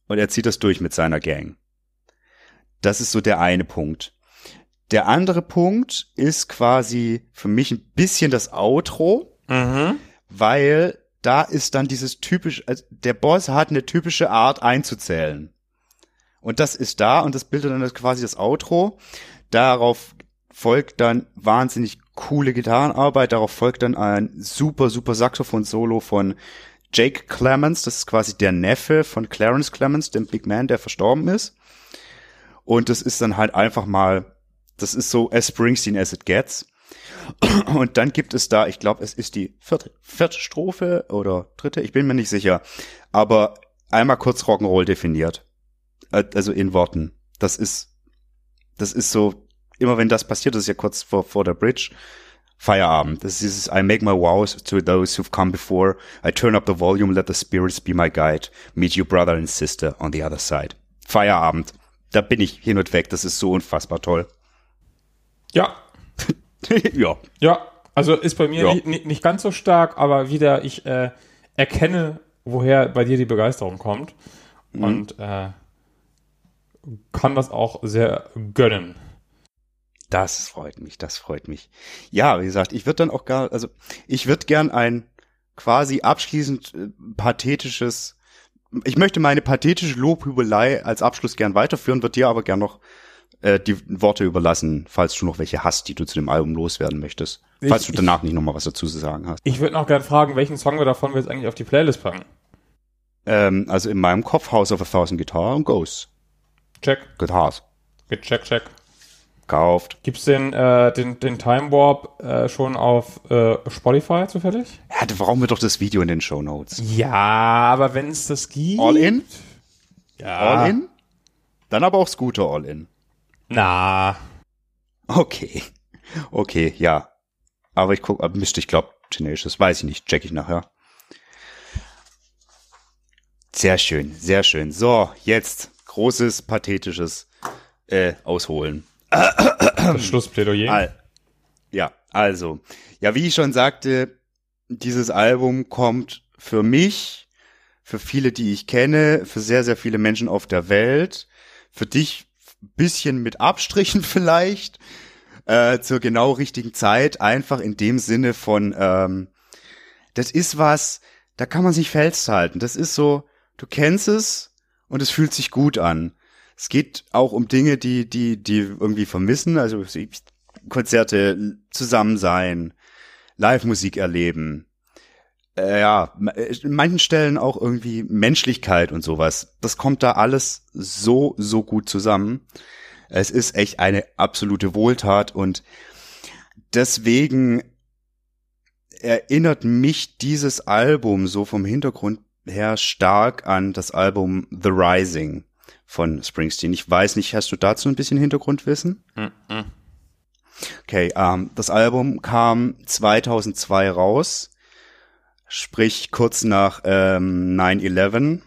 Und er zieht das durch mit seiner Gang. Das ist so der eine Punkt. Der andere Punkt ist quasi für mich ein bisschen das Outro, mhm. weil da ist dann dieses typisch, also der Boss hat eine typische Art einzuzählen. Und das ist da und das bildet dann quasi das Outro. Darauf folgt dann wahnsinnig coole Gitarrenarbeit, darauf folgt dann ein super, super Saxophon-Solo von Jake Clemens, das ist quasi der Neffe von Clarence Clemens, dem Big Man, der verstorben ist. Und das ist dann halt einfach mal, das ist so as Springsteen as it gets. Und dann gibt es da, ich glaube, es ist die vierte, vierte Strophe oder dritte, ich bin mir nicht sicher, aber einmal kurz Rock'n'Roll definiert. Äh, also in Worten. Das ist, das ist so, immer wenn das passiert, das ist ja kurz vor, vor der Bridge, Feierabend. Das ist dieses I make my vows to those who've come before. I turn up the volume, let the spirits be my guide. Meet your brother and sister on the other side. Feierabend. Da bin ich hin und weg. Das ist so unfassbar toll. Ja. ja. Ja, also ist bei mir ja. nicht, nicht, ganz so stark, aber wieder, ich äh, erkenne, woher bei dir die Begeisterung kommt. Mhm. Und äh, kann das auch sehr gönnen. Das freut mich, das freut mich. Ja, wie gesagt, ich würde dann auch gar, also ich würde gern ein quasi abschließend äh, pathetisches, ich möchte meine pathetische Lobhübelei als Abschluss gern weiterführen, würde dir aber gern noch äh, die Worte überlassen, falls du noch welche hast, die du zu dem Album loswerden möchtest. Ich, falls du danach ich, nicht nochmal was dazu zu sagen hast. Ich würde noch gern fragen, welchen Song wir davon jetzt eigentlich auf die Playlist packen. Ähm, also in meinem Kopf House of a Thousand Guitar und Ghosts. Check. Guitars. Check, check gekauft. Gibt's den, äh, den, den Time Warp äh, schon auf äh, Spotify zufällig? Ja, da brauchen wir doch das Video in den Show Notes. Ja, aber wenn es das gibt. All in? Ja. All in? Dann aber auch Scooter All in. Na. Okay. Okay, ja. Aber ich guck, Mist, ich glaube, Tenacious, weiß ich nicht, check ich nachher. Sehr schön, sehr schön. So, jetzt großes, pathetisches äh, Ausholen. Das Schlussplädoyer. Al ja, also, ja, wie ich schon sagte, dieses Album kommt für mich, für viele, die ich kenne, für sehr, sehr viele Menschen auf der Welt, für dich bisschen mit Abstrichen vielleicht, äh, zur genau richtigen Zeit, einfach in dem Sinne von, ähm, das ist was, da kann man sich festhalten. Das ist so, du kennst es und es fühlt sich gut an. Es geht auch um Dinge, die, die, die irgendwie vermissen, also Konzerte, zusammen sein, Live-Musik erleben, ja, in manchen Stellen auch irgendwie Menschlichkeit und sowas. Das kommt da alles so, so gut zusammen. Es ist echt eine absolute Wohltat und deswegen erinnert mich dieses Album so vom Hintergrund her stark an das Album The Rising von Springsteen. Ich weiß nicht, hast du dazu ein bisschen Hintergrundwissen? Okay, ähm, das Album kam 2002 raus, sprich kurz nach ähm, 9-11.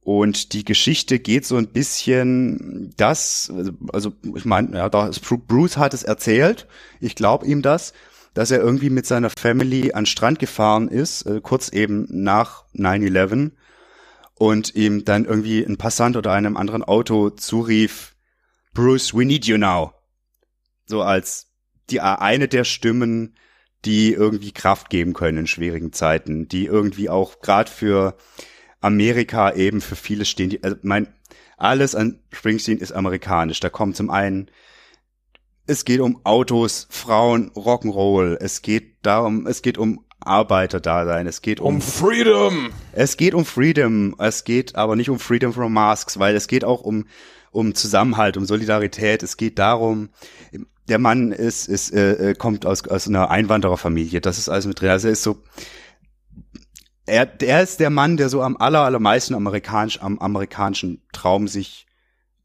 Und die Geschichte geht so ein bisschen das, also ich meine, ja, Bruce hat es erzählt, ich glaube ihm das, dass er irgendwie mit seiner Family an Strand gefahren ist, äh, kurz eben nach 9-11 und ihm dann irgendwie ein Passant oder einem anderen Auto zurief, Bruce, we need you now. So als die eine der Stimmen, die irgendwie Kraft geben können in schwierigen Zeiten, die irgendwie auch gerade für Amerika eben für viele stehen. Die, also mein, alles an Springsteen ist amerikanisch. Da kommt zum einen, es geht um Autos, Frauen, Rock'n'Roll. Es geht darum, es geht um Arbeiterdasein. Es geht um, um Freedom. Es geht um Freedom. Es geht aber nicht um Freedom from Masks, weil es geht auch um um Zusammenhalt, um Solidarität. Es geht darum, der Mann ist, ist äh, äh, kommt aus, aus einer Einwandererfamilie. Das ist alles mit drin. Also er ist so, er, er ist der Mann, der so am aller, allermeisten amerikanisch, am amerikanischen Traum sich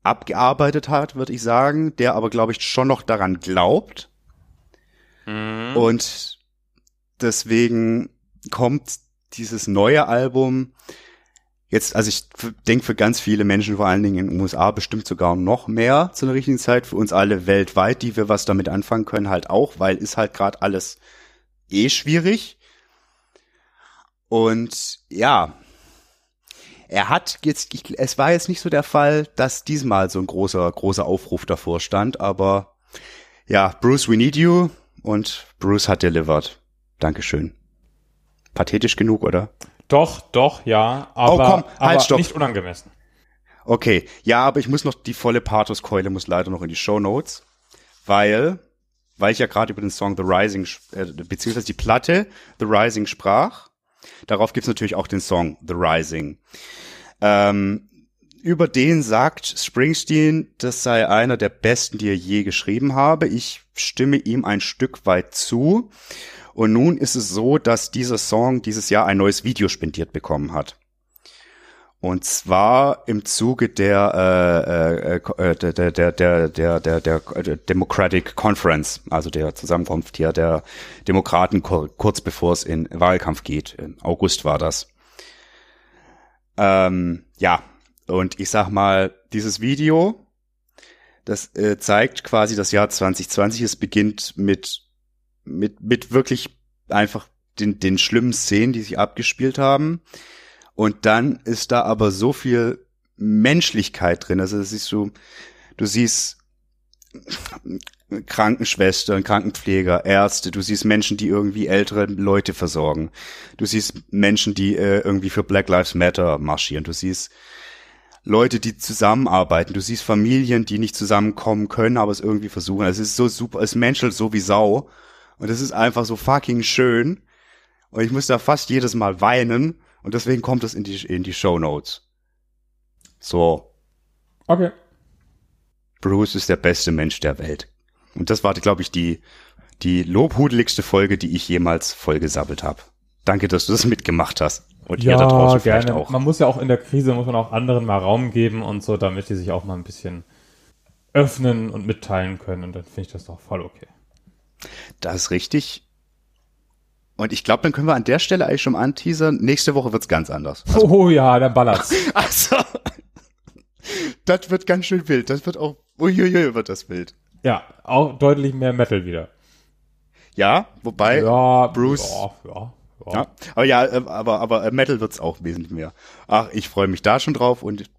abgearbeitet hat, würde ich sagen, der aber, glaube ich, schon noch daran glaubt. Mhm. Und deswegen kommt dieses neue Album jetzt, also ich denke für ganz viele Menschen, vor allen Dingen in den USA, bestimmt sogar noch mehr zu einer richtigen Zeit, für uns alle weltweit, die wir was damit anfangen können, halt auch, weil ist halt gerade alles eh schwierig. Und ja, er hat jetzt, ich, es war jetzt nicht so der Fall, dass diesmal so ein großer, großer Aufruf davor stand, aber ja, Bruce, we need you und Bruce hat delivered. Dankeschön. Pathetisch genug, oder? Doch, doch, ja, aber, oh, komm, halt, aber stopp. nicht unangemessen. Okay, ja, aber ich muss noch, die volle Pathos-Keule muss leider noch in die Show Notes, weil, weil ich ja gerade über den Song The Rising, äh, beziehungsweise die Platte The Rising sprach, darauf gibt's natürlich auch den Song The Rising. Ähm, über den sagt Springsteen, das sei einer der besten, die er je geschrieben habe. Ich stimme ihm ein Stück weit zu. Und nun ist es so, dass dieser Song dieses Jahr ein neues Video spendiert bekommen hat. Und zwar im Zuge der, äh, äh, der, der, der, der, der, der, der Democratic Conference, also der Zusammenkunft hier der Demokraten kurz bevor es in Wahlkampf geht. Im August war das. Ähm, ja, und ich sag mal, dieses Video, das äh, zeigt quasi das Jahr 2020. Es beginnt mit mit, mit wirklich einfach den, den schlimmen Szenen, die sich abgespielt haben. Und dann ist da aber so viel Menschlichkeit drin. Also das siehst du, du siehst Krankenschwestern, Krankenpfleger, Ärzte, du siehst Menschen, die irgendwie ältere Leute versorgen. Du siehst Menschen, die äh, irgendwie für Black Lives Matter marschieren. Du siehst Leute, die zusammenarbeiten. Du siehst Familien, die nicht zusammenkommen können, aber es irgendwie versuchen. Es ist so super, es menschelt so wie Sau. Und es ist einfach so fucking schön. Und ich muss da fast jedes Mal weinen. Und deswegen kommt es in die, in die Show Notes. So. Okay. Bruce ist der beste Mensch der Welt. Und das war, glaube ich, die, die lobhudeligste Folge, die ich jemals vollgesabbelt habe. Danke, dass du das mitgemacht hast. Und ja, ihr da draußen gerne. vielleicht auch. Man muss ja auch in der Krise, muss man auch anderen mal Raum geben und so, damit die sich auch mal ein bisschen öffnen und mitteilen können. Und dann finde ich das doch voll okay. Das ist richtig. Und ich glaube, dann können wir an der Stelle eigentlich schon mal anteasern. Nächste Woche wird's ganz anders. Also, oh ja, dann ballert's. also, das wird ganz schön wild. Das wird auch, uiuiui, wird das wild. Ja, auch deutlich mehr Metal wieder. Ja, wobei ja, Bruce. Ja, ja, ja. ja aber ja, äh, aber, aber Metal wird's auch wesentlich mehr. Ach, ich freue mich da schon drauf und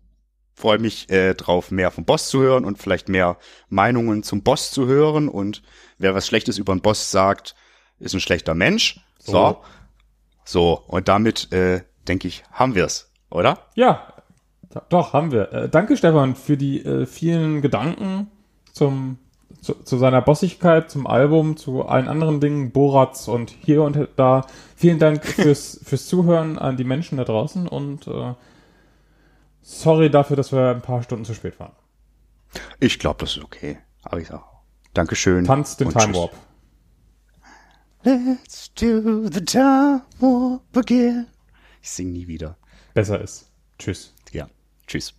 freue mich äh, drauf, mehr vom Boss zu hören und vielleicht mehr Meinungen zum Boss zu hören und wer was Schlechtes über einen Boss sagt, ist ein schlechter Mensch. So. So, so und damit, äh, denke ich, haben wir's, oder? Ja, doch, haben wir. Äh, danke, Stefan, für die äh, vielen Gedanken zum zu, zu seiner Bossigkeit, zum Album, zu allen anderen Dingen, Borats und hier und da. Vielen Dank fürs, fürs Zuhören an die Menschen da draußen und äh, sorry dafür, dass wir ein paar Stunden zu spät waren. Ich glaube, das ist okay. Aber ich auch. Dankeschön. Tanzt den Time. Warp. Let's do the time warp again. Ich sing nie wieder. Besser ist. Tschüss. Ja. Tschüss.